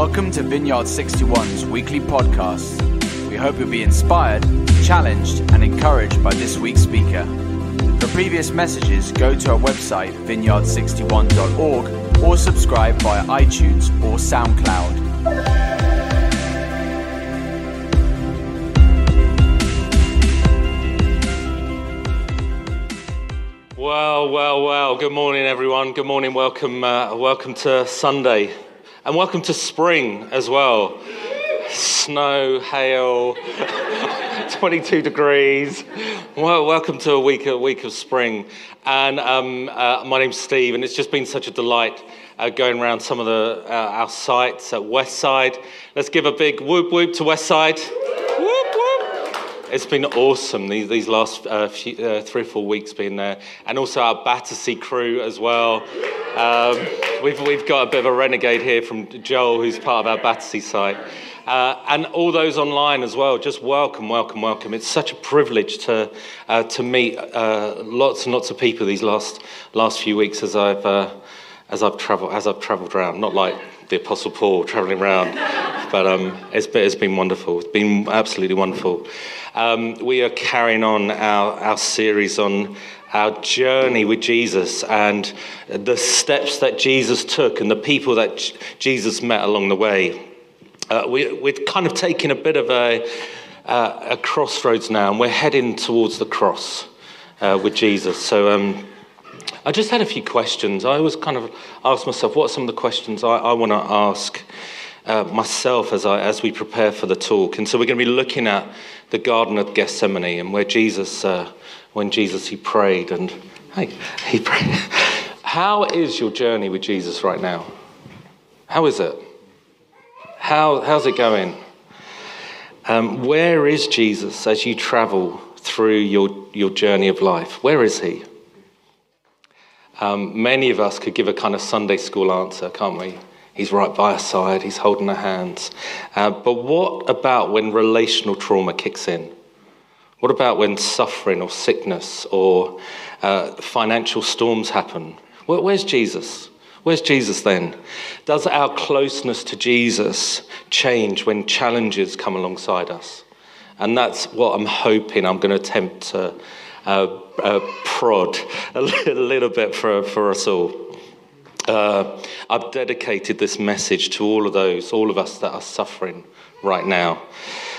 Welcome to Vineyard 61's weekly podcast. We hope you'll be inspired, challenged, and encouraged by this week's speaker. For previous messages, go to our website, vineyard61.org, or subscribe via iTunes or SoundCloud. Well, well, well. Good morning, everyone. Good morning. Welcome, uh, welcome to Sunday, and welcome to spring as well. Snow, hail, 22 degrees. Well, welcome to a week, a week of spring. And um, uh, my name's Steve, and it's just been such a delight uh, going around some of the uh, our sites at Westside. Let's give a big whoop whoop to Westside. Whoop whoop. It's been awesome these, these last uh, few, uh, three or four weeks being there, and also our Battersea crew as well. Um, we've, we've got a bit of a renegade here from Joel, who's part of our Battersea site. Uh, and all those online as well, just welcome, welcome, welcome. It's such a privilege to, uh, to meet uh, lots and lots of people these last, last few weeks as I've, uh, as I've travelled as I've travelled around. Not like the Apostle Paul travelling around, but um, it's, been, it's been wonderful. It's been absolutely wonderful. Um, we are carrying on our, our series on our journey with Jesus and the steps that Jesus took and the people that J- Jesus met along the way. Uh, we, we're kind of taking a bit of a, uh, a crossroads now, and we're heading towards the cross uh, with Jesus. So um, I just had a few questions. I always kind of ask myself, what are some of the questions I, I want to ask uh, myself as, I, as we prepare for the talk? And so we're going to be looking at the Garden of Gethsemane and where Jesus, uh, when Jesus he prayed, and hey, he prayed. How is your journey with Jesus right now? How is it? How, how's it going? Um, where is Jesus as you travel through your, your journey of life? Where is he? Um, many of us could give a kind of Sunday school answer, can't we? He's right by our side, he's holding our hands. Uh, but what about when relational trauma kicks in? What about when suffering or sickness or uh, financial storms happen? Where, where's Jesus? Where's Jesus then? Does our closeness to Jesus change when challenges come alongside us? And that's what I'm hoping I'm going to attempt to uh, uh, prod a little bit for, for us all. Uh, I've dedicated this message to all of those, all of us that are suffering right now.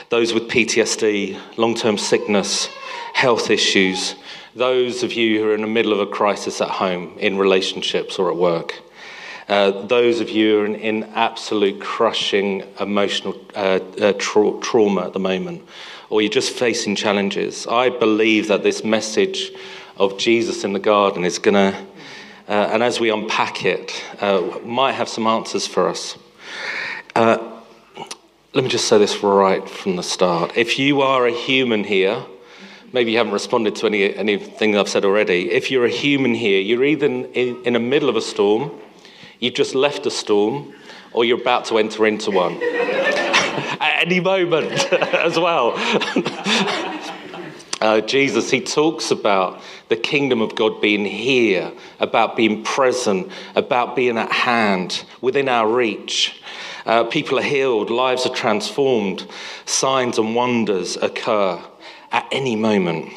Those with PTSD, long term sickness, health issues, those of you who are in the middle of a crisis at home, in relationships or at work. Uh, those of you who are in, in absolute crushing emotional uh, uh, tra- trauma at the moment, or you're just facing challenges, I believe that this message of Jesus in the garden is going to, uh, and as we unpack it, uh, might have some answers for us. Uh, let me just say this right from the start. If you are a human here, maybe you haven't responded to any, anything I've said already. If you're a human here, you're either in, in, in the middle of a storm, you've just left a storm, or you're about to enter into one. At any moment as well. Uh, Jesus, he talks about the kingdom of God being here, about being present, about being at hand, within our reach. Uh, people are healed, lives are transformed, signs and wonders occur at any moment.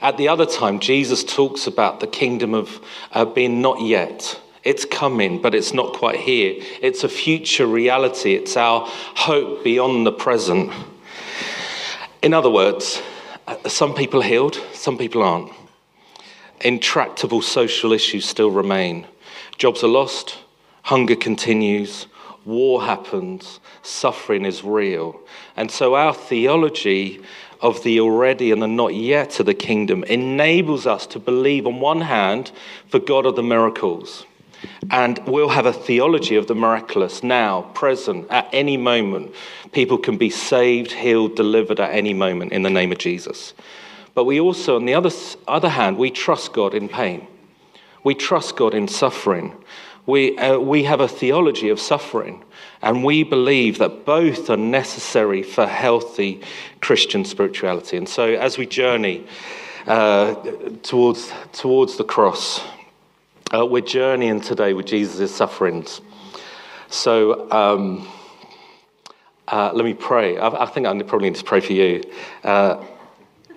At the other time, Jesus talks about the kingdom of uh, being not yet. It's coming, but it's not quite here. It's a future reality. It's our hope beyond the present. In other words, some people are healed, some people aren't. Intractable social issues still remain. Jobs are lost, hunger continues, war happens, suffering is real. And so our theology of the already and the not yet of the kingdom enables us to believe, on one hand, for God of the miracles. And we'll have a theology of the miraculous now, present, at any moment. People can be saved, healed, delivered at any moment in the name of Jesus. But we also, on the other, other hand, we trust God in pain. We trust God in suffering. We, uh, we have a theology of suffering, and we believe that both are necessary for healthy Christian spirituality. And so, as we journey uh, towards, towards the cross, uh, we're journeying today with Jesus' sufferings. So, um, Uh, let me pray. I, I, think I probably need to pray for you. Uh,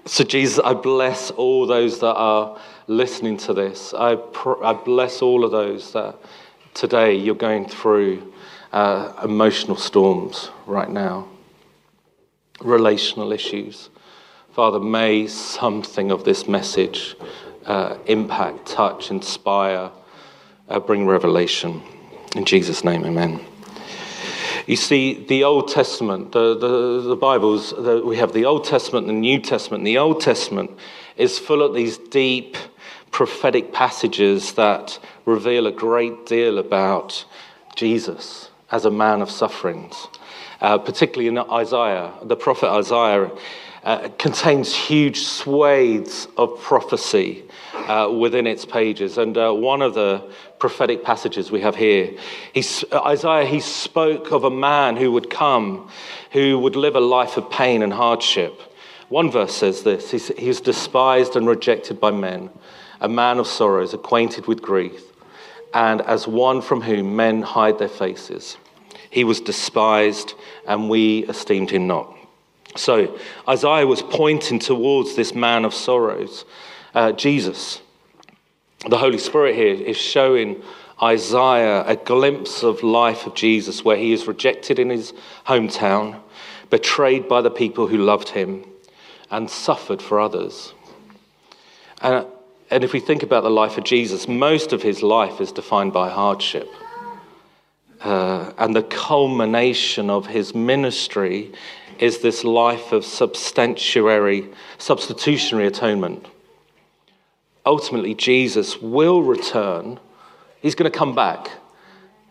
so, Jesus, I bless all those that are listening to this. I, pr- I bless all of those that today you're going through uh, emotional storms right now, relational issues. Father, may something of this message uh, impact, touch, inspire, uh, bring revelation. In Jesus' name, amen. You see, the Old Testament, the, the, the Bibles, the, we have the Old Testament and the New Testament. The Old Testament is full of these deep prophetic passages that reveal a great deal about Jesus as a man of sufferings. Uh, particularly in Isaiah, the prophet Isaiah uh, contains huge swathes of prophecy uh, within its pages. And uh, one of the prophetic passages we have here, he's, Isaiah, he spoke of a man who would come, who would live a life of pain and hardship. One verse says this He's, He's despised and rejected by men, a man of sorrows, acquainted with grief, and as one from whom men hide their faces. He was despised, and we esteemed him not. So Isaiah was pointing towards this man of sorrows, uh, Jesus. The Holy Spirit here is showing Isaiah a glimpse of life of Jesus where he is rejected in his hometown, betrayed by the people who loved him, and suffered for others. And, and if we think about the life of Jesus, most of his life is defined by hardship. Uh, and the culmination of his ministry is this life of substantiary, substitutionary atonement. Ultimately, Jesus will return. He's going to come back.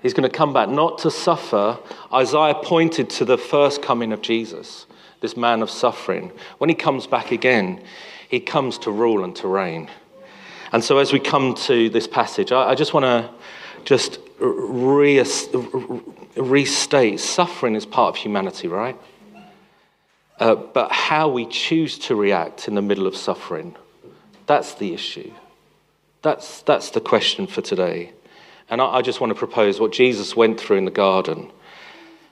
He's going to come back not to suffer. Isaiah pointed to the first coming of Jesus, this man of suffering. When he comes back again, he comes to rule and to reign. And so, as we come to this passage, I, just want to just re- restate suffering is part of humanity, right? Uh, but how we choose to react in the middle of suffering, that's the issue. That's, that's the question for today. And I, I just want to propose what Jesus went through in the Garden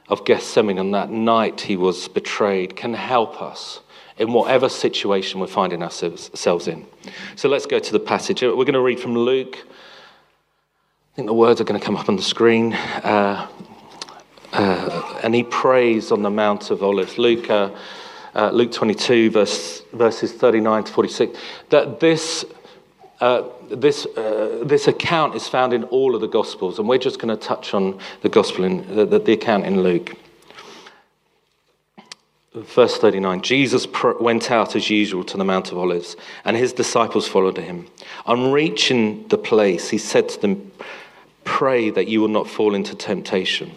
of Gethsemane on that night he was betrayed can help us in whatever situation we're finding ourselves in. So let's go to the passage. We're going to read from Luke. I think the words are going to come up on the screen. Uh, uh, and he prays on the Mount of Olives. Luke, uh, uh, Luke 22, verse, verses 39 to 46. That this, uh, this, uh, this account is found in all of the Gospels, and we're just going to touch on the Gospel in the, the, account in Luke. Verse 39 Jesus went out as usual to the Mount of Olives, and his disciples followed him. On reaching the place, he said to them, Pray that you will not fall into temptation.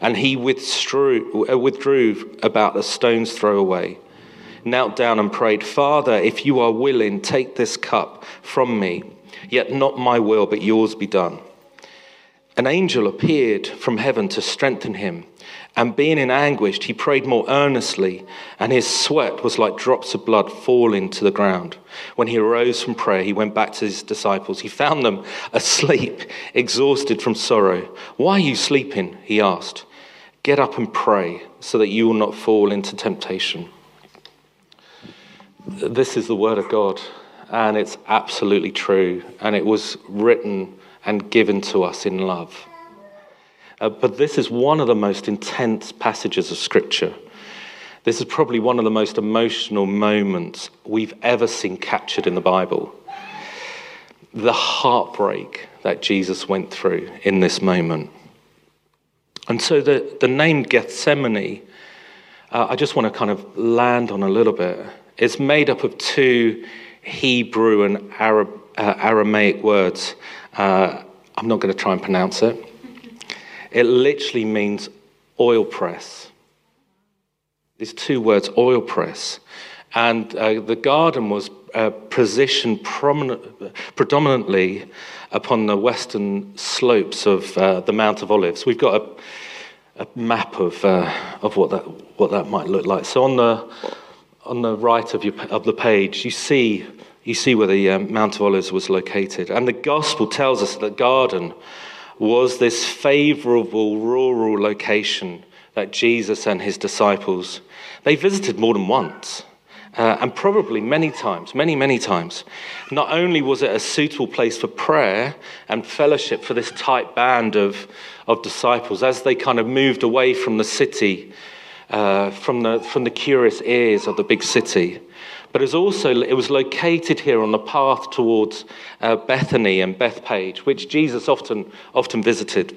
And he withdrew, uh, withdrew about a stone's throw away, knelt down and prayed, Father, if you are willing, take this cup from me, yet not my will, but yours be done. An angel appeared from heaven to strengthen him. And being in anguish, he prayed more earnestly, and his sweat was like drops of blood falling to the ground. When he arose from prayer, he went back to his disciples. He found them asleep, exhausted from sorrow. Why are you sleeping? He asked. Get up and pray so that you will not fall into temptation. This is the word of God, and it's absolutely true, and it was written and given to us in love. Uh, but this is one of the most intense passages of Scripture. This is probably one of the most emotional moments we've ever seen captured in the Bible. The heartbreak that Jesus went through in this moment. And so the, the name Gethsemane, uh, I just want to kind of land on a little bit. It's made up of two Hebrew and Arab, uh, Aramaic words. Uh, I'm not going to try and pronounce it. It literally means oil press. These two words, oil press. And uh, the garden was uh, positioned predominantly upon the western slopes of uh, the Mount of Olives. We've got a, a map of, uh, of what, that, what that might look like. So on the, on the right of, your, of the page, you see, you see where the um, Mount of Olives was located. And the gospel tells us that the garden was this favorable rural location that Jesus and his disciples, they visited more than once. Uh, and probably many times, many, many times. Not only was it a suitable place for prayer and fellowship for this tight band of, of disciples as they kind of moved away from the city, uh, from, the, from the curious ears of the big city, but it was also it was located here on the path towards uh, Bethany and Bethpage, which Jesus often often visited.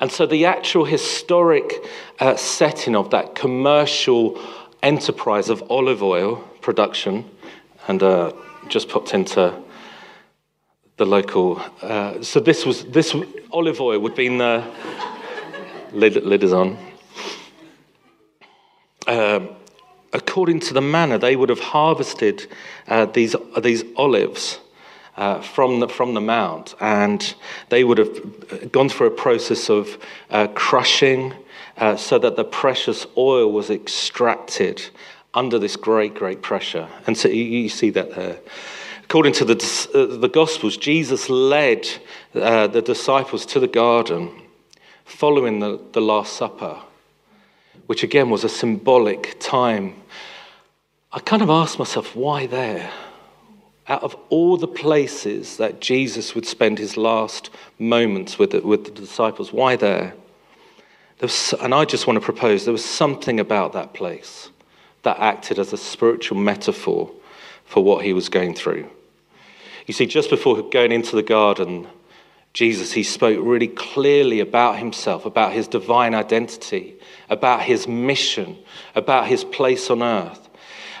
And so the actual historic uh, setting of that commercial enterprise of olive oil production, and uh, just popped into the local. Uh, so this was this olive oil would be in the lid, lid is on. Um, according to the manner, they would have harvested uh, these, these olives uh, from, the, from the mount, and they would have gone through a process of uh, crushing uh, so that the precious oil was extracted under this great, great pressure. And so you, you see that there. According to the, uh, the Gospels, Jesus led uh, the disciples to the garden following the, the Last Supper which again was a symbolic time, I kind of asked myself, why there? Out of all the places that Jesus would spend his last moments with the, with the disciples, why there? there was, and I just want to propose there was something about that place that acted as a spiritual metaphor for what he was going through. You see, just before going into the garden, Jesus, he spoke really clearly about himself, about his divine identity, about his mission, about his place on earth,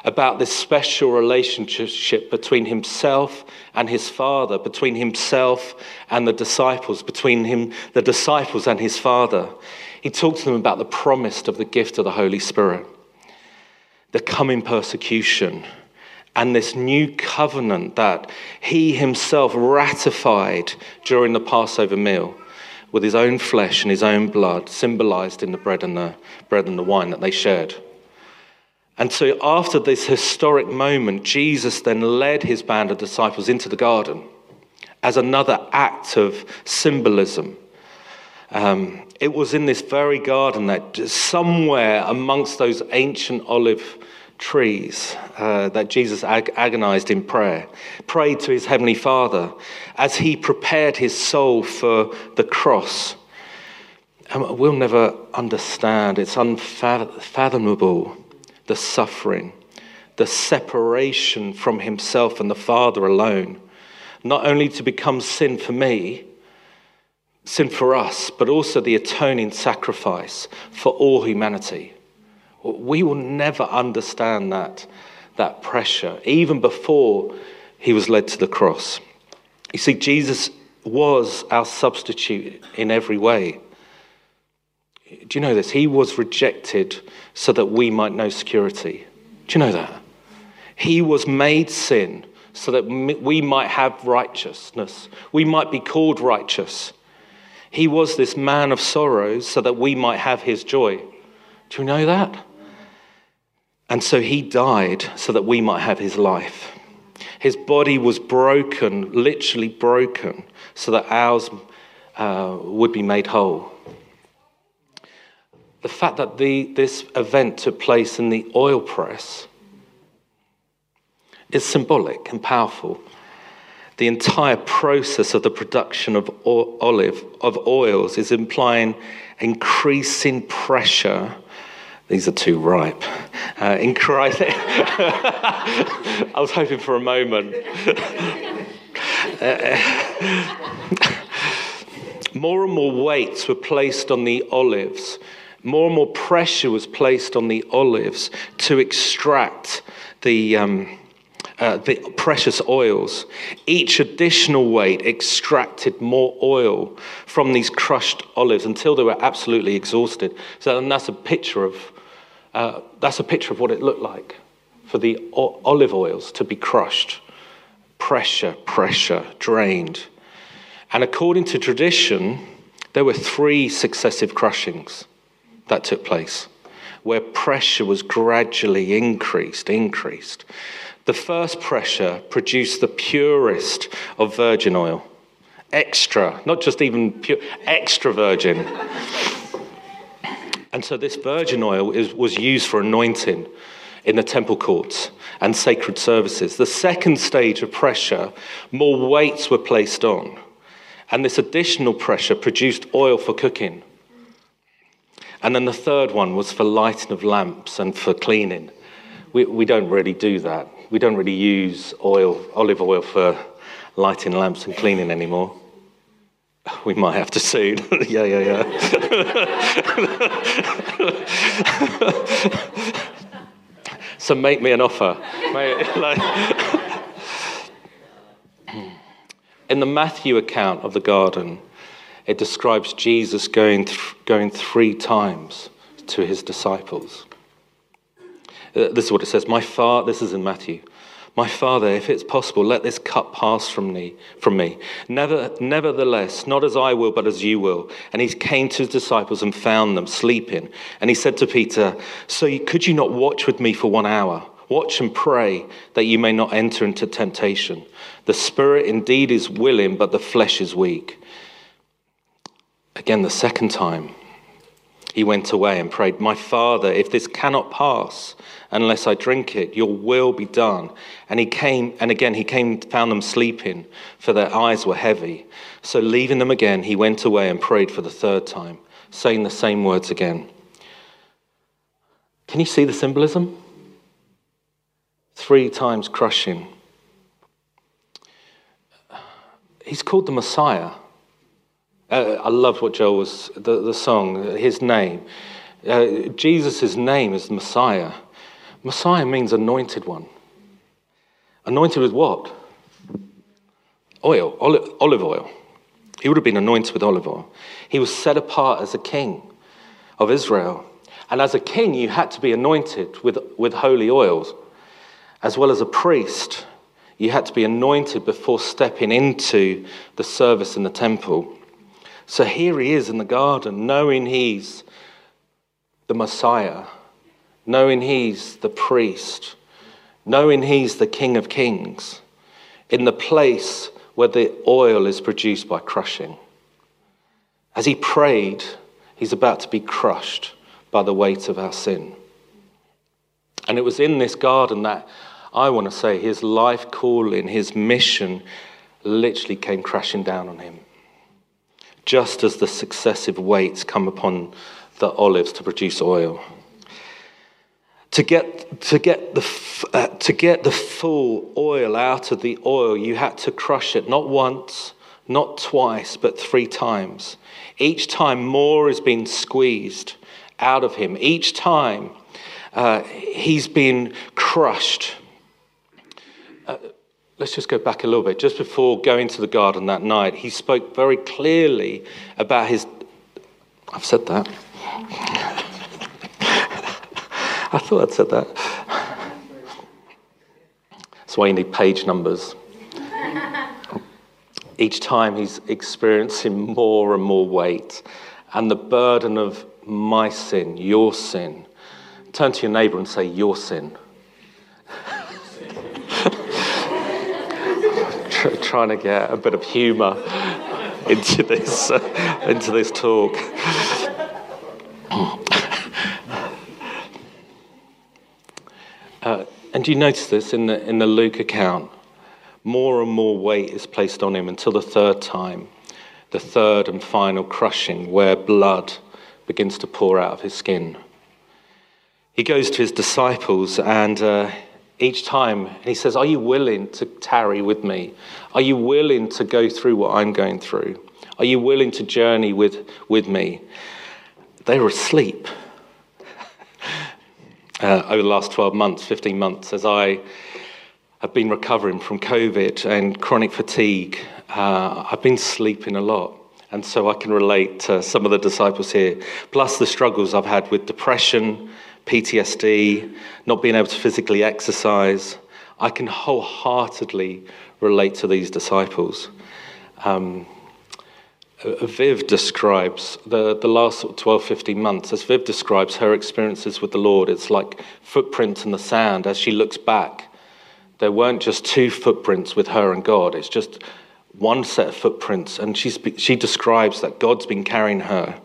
about this special relationship between himself and his father, between himself and the disciples, between him, the disciples and his father. He talked to them about the promise of the gift of the Holy Spirit, the coming persecution and this new covenant that he himself ratified during the Passover meal with his own flesh and his own blood, symbolized in the bread and the bread and the wine that they shared. And so, after this historic moment, Jesus then led his band of disciples into the garden as another act of symbolism. Um, it was in this very garden that somewhere amongst those ancient olive trees uh, that Jesus ag- agonized in prayer, prayed to his heavenly Father as he prepared his soul for the cross. And we'll never understand, it's unfathomable the suffering, the separation from himself and the Father alone, not only to become sin for me. Sin for us, but also the atoning sacrifice for all humanity. We will never understand that, that pressure, even before he was led to the cross. You see, Jesus was our substitute in every way. Do you know this? He was rejected so that we might know security. Do you know that? He was made sin so that we might have righteousness. We might be called righteous. He was this man of sorrows so that we might have his joy. Do you know that? And so he died so that we might have his life. His body was broken, literally broken, so that ours uh, would be made whole. The fact that the, this event took place in the oil press is symbolic and powerful. The entire process of the production of olive of oils is implying increasing pressure these are too ripe. Uh, in Christ, I was hoping for a moment. more and more weights were placed on the olives. More and more pressure was placed on the olives to extract the, um, uh, the precious oils. Each additional weight extracted more oil from these crushed olives until they were absolutely exhausted. So, and that's a picture of uh, that's a picture of what it looked like for the o- olive oils to be crushed. Pressure, pressure, drained. And according to tradition, there were three successive crushings that took place where pressure was gradually increased, increased. The first pressure produced the purest of virgin oil, extra, not just even pure, extra virgin. And so this virgin oil is, was used for anointing in the temple courts and sacred services. The second stage of pressure, more weights were placed on. And this additional pressure produced oil for cooking. And then the third one was for lighting of lamps and for cleaning. We, we don't really do that. We don't really use oil, olive oil for lighting lamps and cleaning anymore. We might have to soon. yeah, yeah, yeah. so make me an offer. In the Matthew account of the garden, it describes Jesus going, th- going three times to his disciples. Uh, this is what it says. My father, this is in Matthew. My father, if it's possible, let this cup pass from me. From me. Never, nevertheless, not as I will, but as you will. And he came to his disciples and found them sleeping. And he said to Peter, So could you not watch with me for one hour? Watch and pray that you may not enter into temptation. The spirit indeed is willing, but the flesh is weak. Again, the second time, he went away and prayed, My father, if this cannot pass unless I drink it, your will be done. And he came, and again, he came, found them sleeping, for their eyes were heavy. So, leaving them again, he went away and prayed for the third time, saying the same words again. Can you see the symbolism? Three times crushing. He's called the Messiah. Uh, I love what Joel was, the, the song, his name. Uh, Jesus' name is Messiah. Messiah means anointed one. Anointed with what? Oil, olive, oil. He would have been anointed with olive oil. He was set apart as a king of Israel. And as a king, you had to be anointed with, with holy oils. As well as a priest, you had to be anointed before stepping into the service in the temple. So here he is in the garden, knowing he's the Messiah, knowing he's the priest, knowing he's the King of Kings, in the place where the oil is produced by crushing. As he prayed, he's about to be crushed by the weight of our sin. And it was in this garden that I want to say his life calling, his mission literally came crashing down on him. Just as the successive weights come upon the olives to produce oil. To get, to, get the, uh, to get the full oil out of the oil, you had to crush it not once, not twice, but three times. Each time, more is being squeezed out of him. Each time, uh, he's been crushed. Uh, let's just go back a little bit. Just before going to the garden that night, he spoke very clearly about his. I've said that. I thought I'd said that. That's why you need page numbers. Each time he's experiencing more and more weight and the burden of my sin, your sin. Turn to your neighbor and say, Your sin. Trying to get a bit of humor into this, uh, into this talk. Uh, and you notice this in the, in the Luke account? More and more weight is placed on him until the third time, the third and final crushing, where blood begins to pour out of his skin. He goes to his disciples, and uh, each time And he says, Are you willing to tarry with me? Are you willing to go through what I'm going through? Are you willing to journey with, with me? They were asleep uh, over the last 12 months, 15 months, as I have been recovering from COVID and chronic fatigue, uh, I've been sleeping a lot. And so I can relate to some of the disciples here, plus the struggles I've had with depression, PTSD, not being able to physically exercise. I can wholeheartedly relate to these disciples. Um, Viv describes the, the last 12, 15 months, as Viv describes her experiences with the Lord, it's like footprints in the sand. As she looks back, there weren't just two footprints with her and God, it's just one set of footprints. And she's, she describes that God's been carrying her.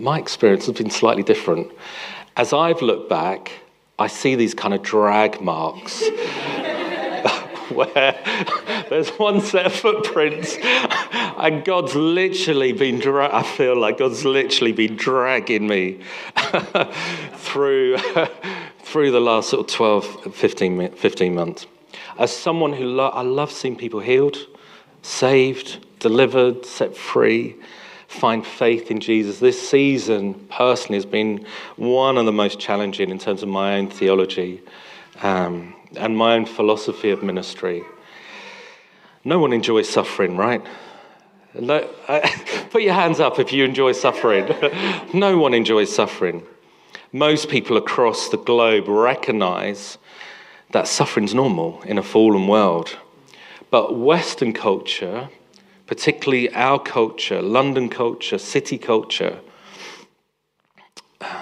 My experience has been slightly different. As I've looked back, I see these kind of drag marks where there's one set of footprints and God's literally been, dra- I feel like God's literally been dragging me through, through the last sort of 12, 15, 15 months. As someone who lo- I love seeing people healed, saved, delivered, set free, find faith in Jesus. This season, personally, has been one of the most challenging in terms of my own theology um, and my own philosophy of ministry. No one enjoys suffering, right? No, put your hands up if you enjoy suffering. no one enjoys suffering. Most people across the globe recognize that suffering's normal in a fallen world. But Western culture, particularly our culture, London culture, city culture,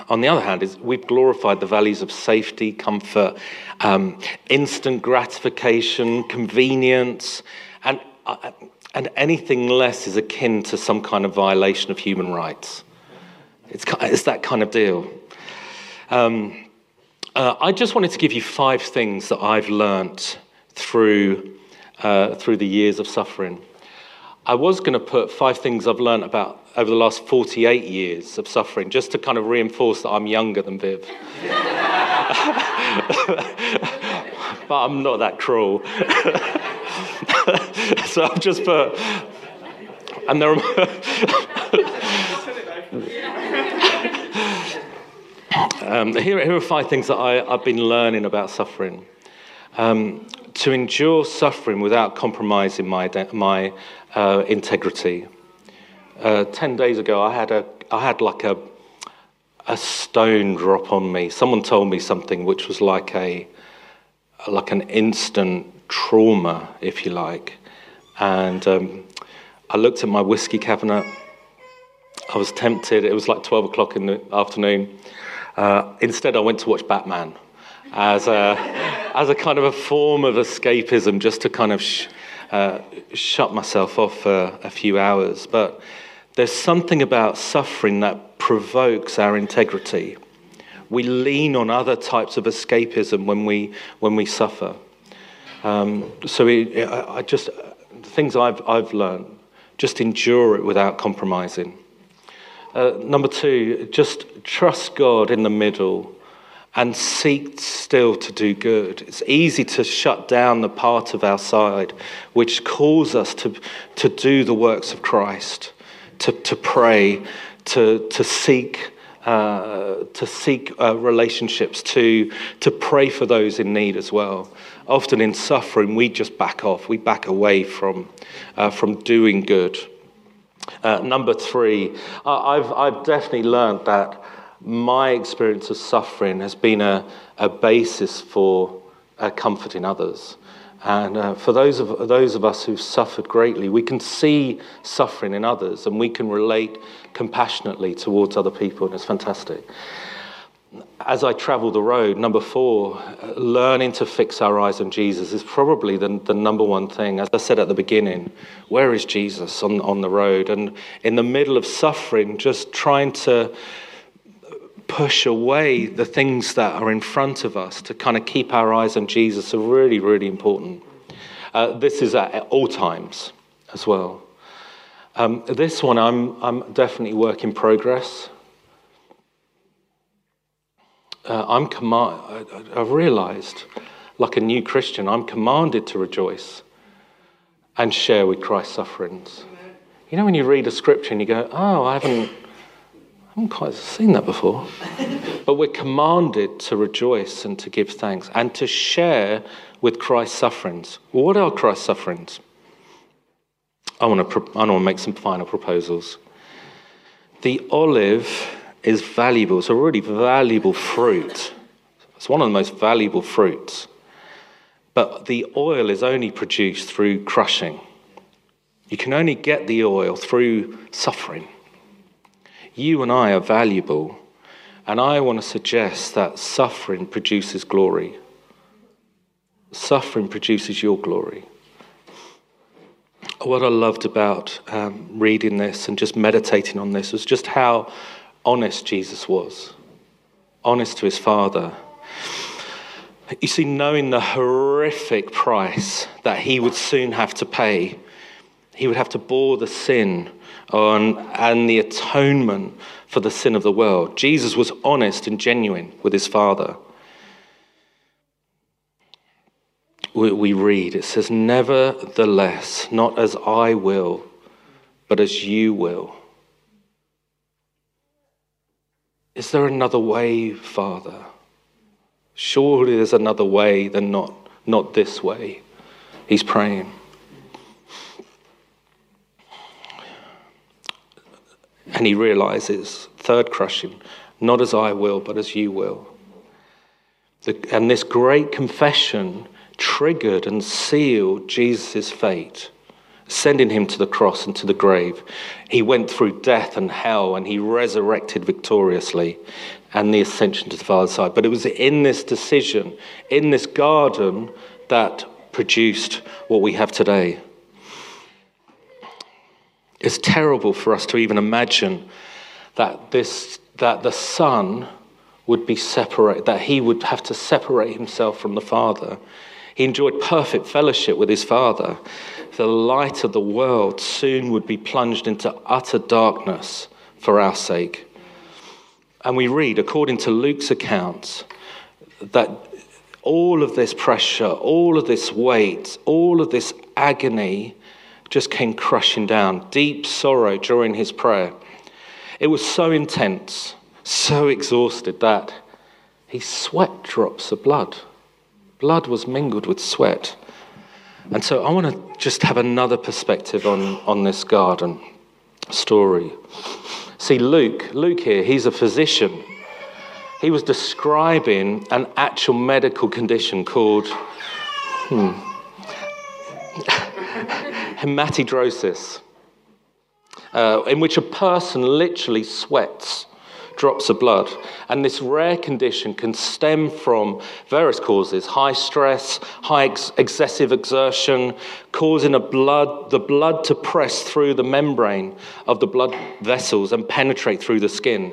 on the other hand, is we've glorified the values of safety, comfort, um, instant gratification, convenience, and, uh, and anything less is akin to some kind of violation of human rights. It's, it's that kind of deal. Um, uh, I just wanted to give you five things that I've learnt through, uh, through the years of suffering. I was going to put five things I've learned about over the last 48 years of suffering, just to kind of reinforce that I'm younger than Viv. but I'm not that cruel. so I've just put, and there are. um, here, here, are five things that I, have been learning about suffering. Um, to endure suffering without compromising my, my uh, integrity. Uh, Ten days ago, I had, a, I had like a, a stone drop on me. Someone told me something which was like, a, like an instant trauma, if you like. And um, I looked at my whiskey cabinet. I was tempted. It was like 12 o'clock in the afternoon. Uh, instead, I went to watch Batman as a, as a kind of a form of escapism, just to kind of sh- uh, shut myself off for a few hours. But there's something about suffering that provokes our integrity. We lean on other types of escapism when we, when we suffer. Um, so we, I just, things I've, I've learned, just endure it without compromising. Uh, number two, just trust God in the middle and seek still to do good. It's easy to shut down the part of our side which calls us to, to do the works of Christ, to, to pray, to, to seek. Uh, to seek uh, relationships, to, to pray for those in need as well. Often in suffering, we just back off, we back away from, uh, from doing good. Uh, number three, I've, I've definitely learned that my experience of suffering has been a, a basis for uh, comforting others. And uh, for those of, those of us who've suffered greatly, we can see suffering in others and we can relate compassionately towards other people, and it's fantastic. As I travel the road, number four, learning to fix our eyes on Jesus is probably the, the number one thing. As I said at the beginning, where is Jesus on, on the road? And in the middle of suffering, just trying to push away the things that are in front of us to kind of keep our eyes on Jesus are really, really important. Uh, this is at all times as well. Um, this one, I'm, I'm definitely work in progress. Uh, I'm command, I've realized, like a new Christian, I'm commanded to rejoice and share with Christ's sufferings. You know, when you read a scripture and you go, oh, I haven't I haven't quite seen that before. but we're commanded to rejoice and to give thanks and to share with Christ's sufferings. What are Christ's sufferings? I want to, I want to make some final proposals. The olive is valuable. It's a really valuable fruit. It's one of the most valuable fruits. But the oil is only produced through crushing. You can only get the oil through suffering. You and I are valuable, and I want to suggest that suffering produces glory. Suffering produces your glory. What I loved about um, reading this and just meditating on this was just how honest Jesus was, honest to his Father. You see, knowing the horrific price that he would soon have to pay, he would have to bore the sin on, and the atonement for the sin of the world. Jesus was honest and genuine with his Father. We, we read, it says, Nevertheless, not as I will, but as you will. Is there another way, Father? Surely there's another way than not, not this way. He's praying. And he realizes, third crushing, not as I will, but as you will. The, and this great confession triggered and sealed Jesus' fate, sending him to the cross and to the grave. He went through death and hell and he resurrected victoriously and the ascension to the Father's side. But it was in this decision, in this garden, that produced what we have today. It's terrible for us to even imagine that, this, that the Son would be separate, that he would have to separate himself from the Father. He enjoyed perfect fellowship with his Father. The light of the world soon would be plunged into utter darkness for our sake. And we read, according to Luke's accounts, that all of this pressure, all of this weight, all of this agony just came crushing down. Deep sorrow during his prayer. It was so intense, so exhausted that he sweat drops of blood. Blood was mingled with sweat. And so I want to just have another perspective on, on this garden story. See, Luke, Luke here, he's a physician. He was describing an actual medical condition called hmm, hematidrosis, uh, in which a person literally sweats drops of blood. And this rare condition can stem from various causes high stress, high ex- excessive exertion, causing a blood, the blood to press through the membrane of the blood vessels and penetrate through the skin.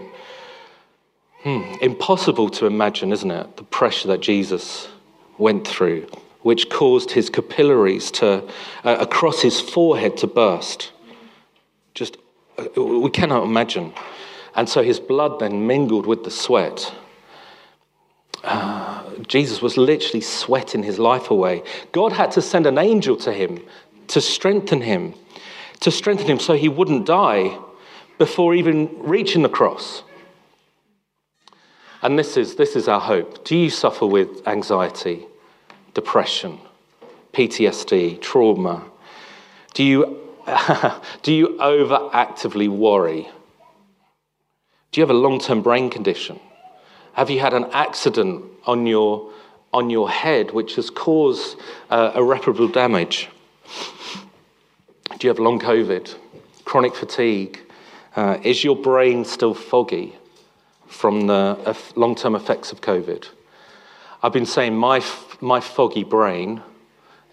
Hmm. Impossible to imagine, isn't it? The pressure that Jesus went through which caused his capillaries to, uh, across his forehead to burst. Just, uh, we cannot imagine. And so his blood then mingled with the sweat. Uh, Jesus was literally sweating his life away. God had to send an angel to him to strengthen him, to strengthen him so he wouldn't die before even reaching the cross. And this is, this is our hope. Do you suffer with anxiety? Depression, PTSD, trauma? Do you, do you overactively worry? Do you have a long term brain condition? Have you had an accident on your, on your head which has caused uh, irreparable damage? Do you have long COVID, chronic fatigue? Uh, is your brain still foggy from the long term effects of COVID? I've been saying my, my foggy brain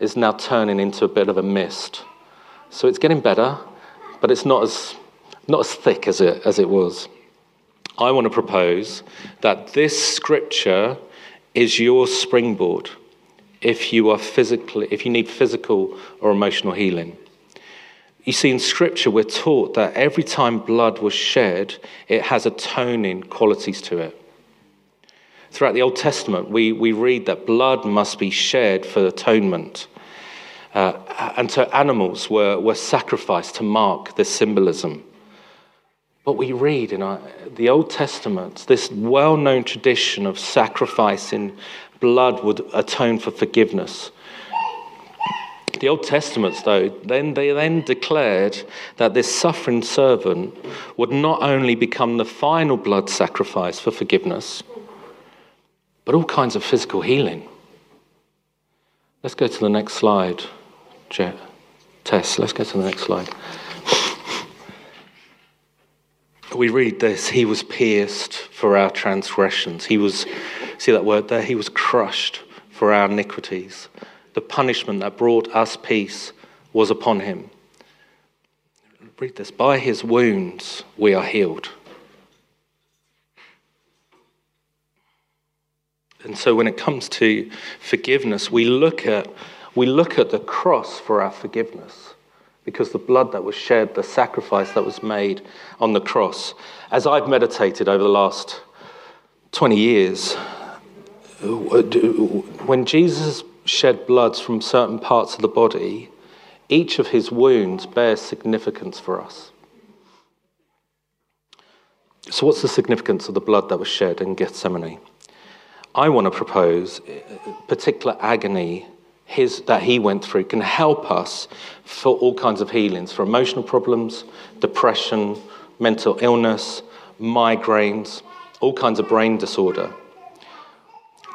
is now turning into a bit of a mist. So it's getting better, but it's not as, not as thick as it, as it was. I want to propose that this scripture is your springboard if you are physically, if you need physical or emotional healing. You see, in scripture, we're taught that every time blood was shed, it has atoning qualities to it. Throughout the Old Testament, we, we read that blood must be shed for atonement. Uh, and so animals were, were sacrificed to mark this symbolism. But we read in our, the Old Testament this well known tradition of sacrificing blood would atone for forgiveness. The Old Testament, though, then they then declared that this suffering servant would not only become the final blood sacrifice for forgiveness, but all kinds of physical healing. Let's go to the next slide, Jet. Tess, let's go to the next slide. We read this He was pierced for our transgressions. He was, see that word there? He was crushed for our iniquities. The punishment that brought us peace was upon him. Read this. By his wounds we are healed. And so when it comes to forgiveness, we look at, we look at the cross for our forgiveness because the blood that was shed, the sacrifice that was made on the cross. As I've meditated over the last 20 years, when Jesus shed blood from certain parts of the body, each of his wounds bears significance for us. So, what's the significance of the blood that was shed in Gethsemane? I want to propose particular agony his, that he went through can help us for all kinds of healings, for emotional problems, depression, mental illness, migraines, all kinds of brain disorder.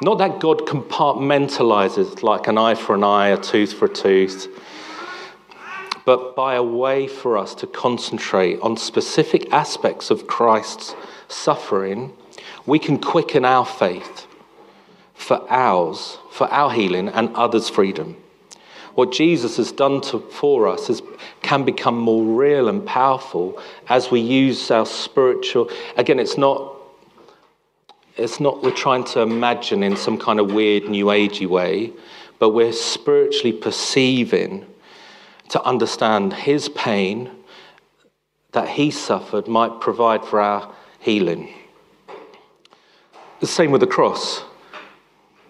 Not that God compartmentalizes like an eye for an eye, a tooth for a tooth, but by a way for us to concentrate on specific aspects of Christ's suffering, we can quicken our faith for ours, for our healing and others' freedom. What Jesus has done to, for us is, can become more real and powerful as we use our spiritual. Again, it's not. It's not we're trying to imagine in some kind of weird new agey way, but we're spiritually perceiving to understand his pain that he suffered might provide for our healing. The same with the cross.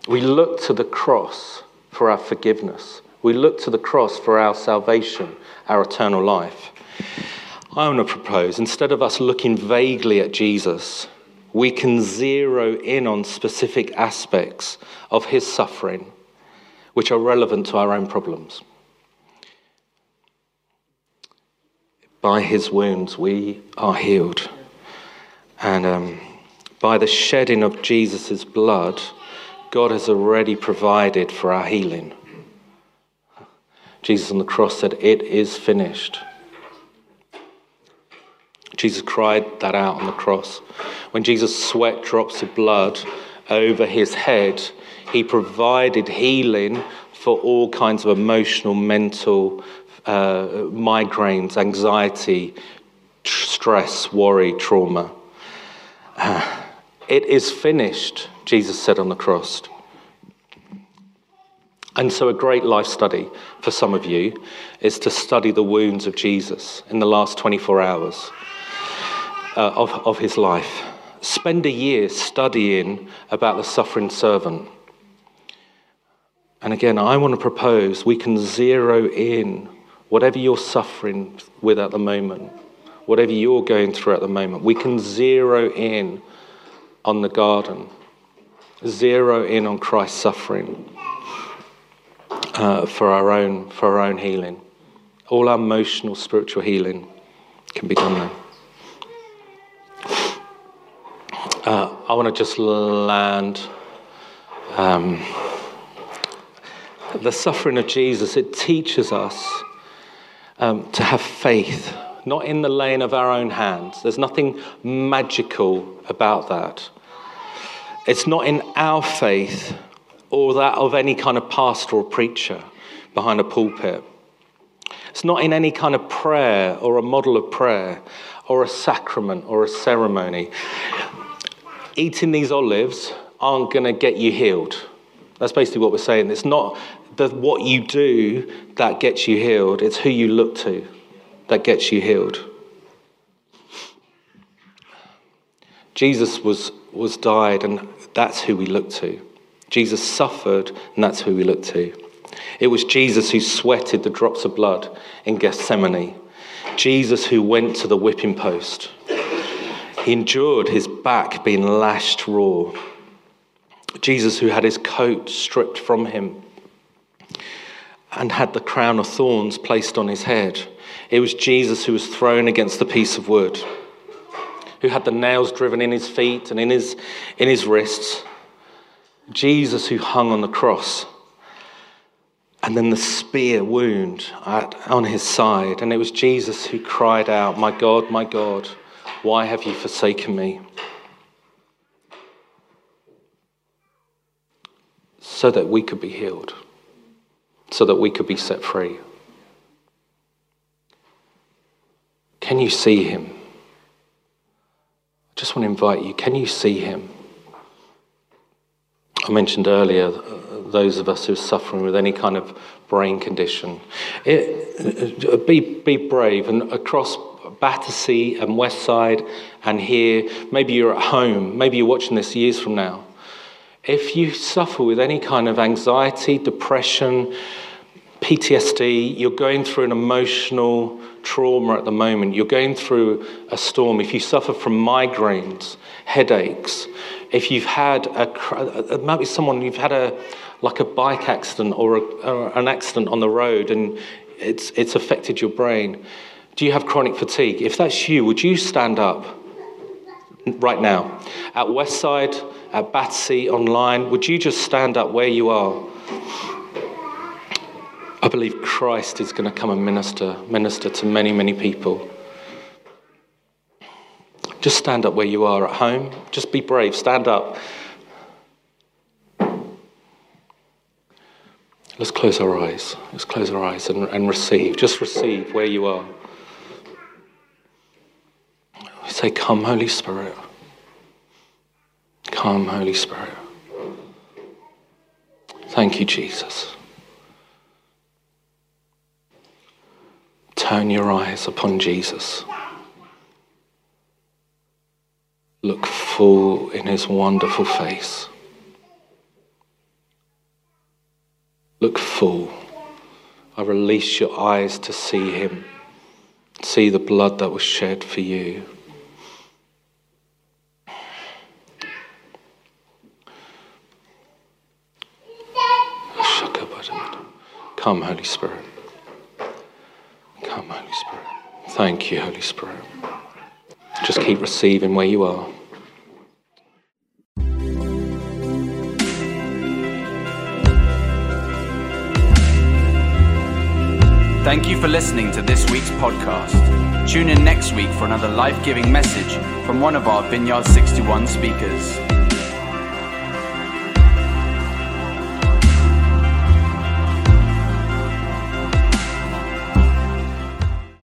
We look to the cross for our forgiveness. We look to the cross for our salvation, our eternal life. I want to propose instead of us looking vaguely at Jesus, we can zero in on specific aspects of his suffering which are relevant to our own problems. By his wounds, we are healed. And um, by the shedding of Jesus' blood, God has already provided for our healing. Jesus on the cross said, It is finished. Jesus cried that out on the cross. When Jesus sweat drops of blood over his head, he provided healing for all kinds of emotional, mental, uh, migraines, anxiety, tr- stress, worry, trauma. Uh, it is finished, Jesus said on the cross. And so, a great life study for some of you is to study the wounds of Jesus in the last 24 hours uh, of, of his life. Spend a year studying about the suffering servant. And again, I want to propose we can zero in whatever you're suffering with at the moment, whatever you're going through at the moment, we can zero in on the garden, zero in on Christ's suffering uh, for, our own, for our own healing. All our emotional, spiritual healing can be done there. Uh, I want to just land. Um, the suffering of Jesus, it teaches us um, to have faith, not in the laying of our own hands. There's nothing magical about that. It's not in our faith or that of any kind of pastor or preacher behind a pulpit. It's not in any kind of prayer or a model of prayer or a sacrament or a ceremony. Eating these olives aren't going to get you healed. That's basically what we're saying. It's not the, what you do that gets you healed, it's who you look to that gets you healed. Jesus was, was died, and that's who we look to. Jesus suffered, and that's who we look to. It was Jesus who sweated the drops of blood in Gethsemane. Jesus who went to the whipping post. He endured his back being lashed raw. Jesus who had his coat stripped from him and had the crown of thorns placed on his head. It was Jesus who was thrown against the piece of wood, who had the nails driven in his feet and in his, in his wrists. Jesus who hung on the cross. And then the spear wound at, on his side. And it was Jesus who cried out, My God, my God, why have you forsaken me? So that we could be healed so that we could be set free. Can you see him? I just want to invite you can you see him? I mentioned earlier, uh, those of us who are suffering with any kind of brain condition, it, uh, be, be brave. And across Battersea and Westside and here, maybe you're at home, maybe you're watching this years from now. If you suffer with any kind of anxiety, depression, PTSD, you're going through an emotional trauma at the moment, you're going through a storm, if you suffer from migraines, headaches, if you've had a, uh, it might be someone, you've had a, like a bike accident or, a, or an accident on the road and it's, it's affected your brain. Do you have chronic fatigue? If that's you, would you stand up right now? At Westside, at Battersea, online, would you just stand up where you are? I believe Christ is going to come and minister, minister to many, many people. Just stand up where you are at home. Just be brave. Stand up. Let's close our eyes. Let's close our eyes and, and receive. Just receive where you are. We say, Come, Holy Spirit. Come, Holy Spirit. Thank you, Jesus. Turn your eyes upon Jesus. Look full in his wonderful face. Look full. I release your eyes to see him, see the blood that was shed for you. Come, Holy Spirit. Come, Holy Spirit. Thank you, Holy Spirit. Just keep receiving where you are. Thank you for listening to this week's podcast. Tune in next week for another life giving message from one of our Vineyard 61 speakers.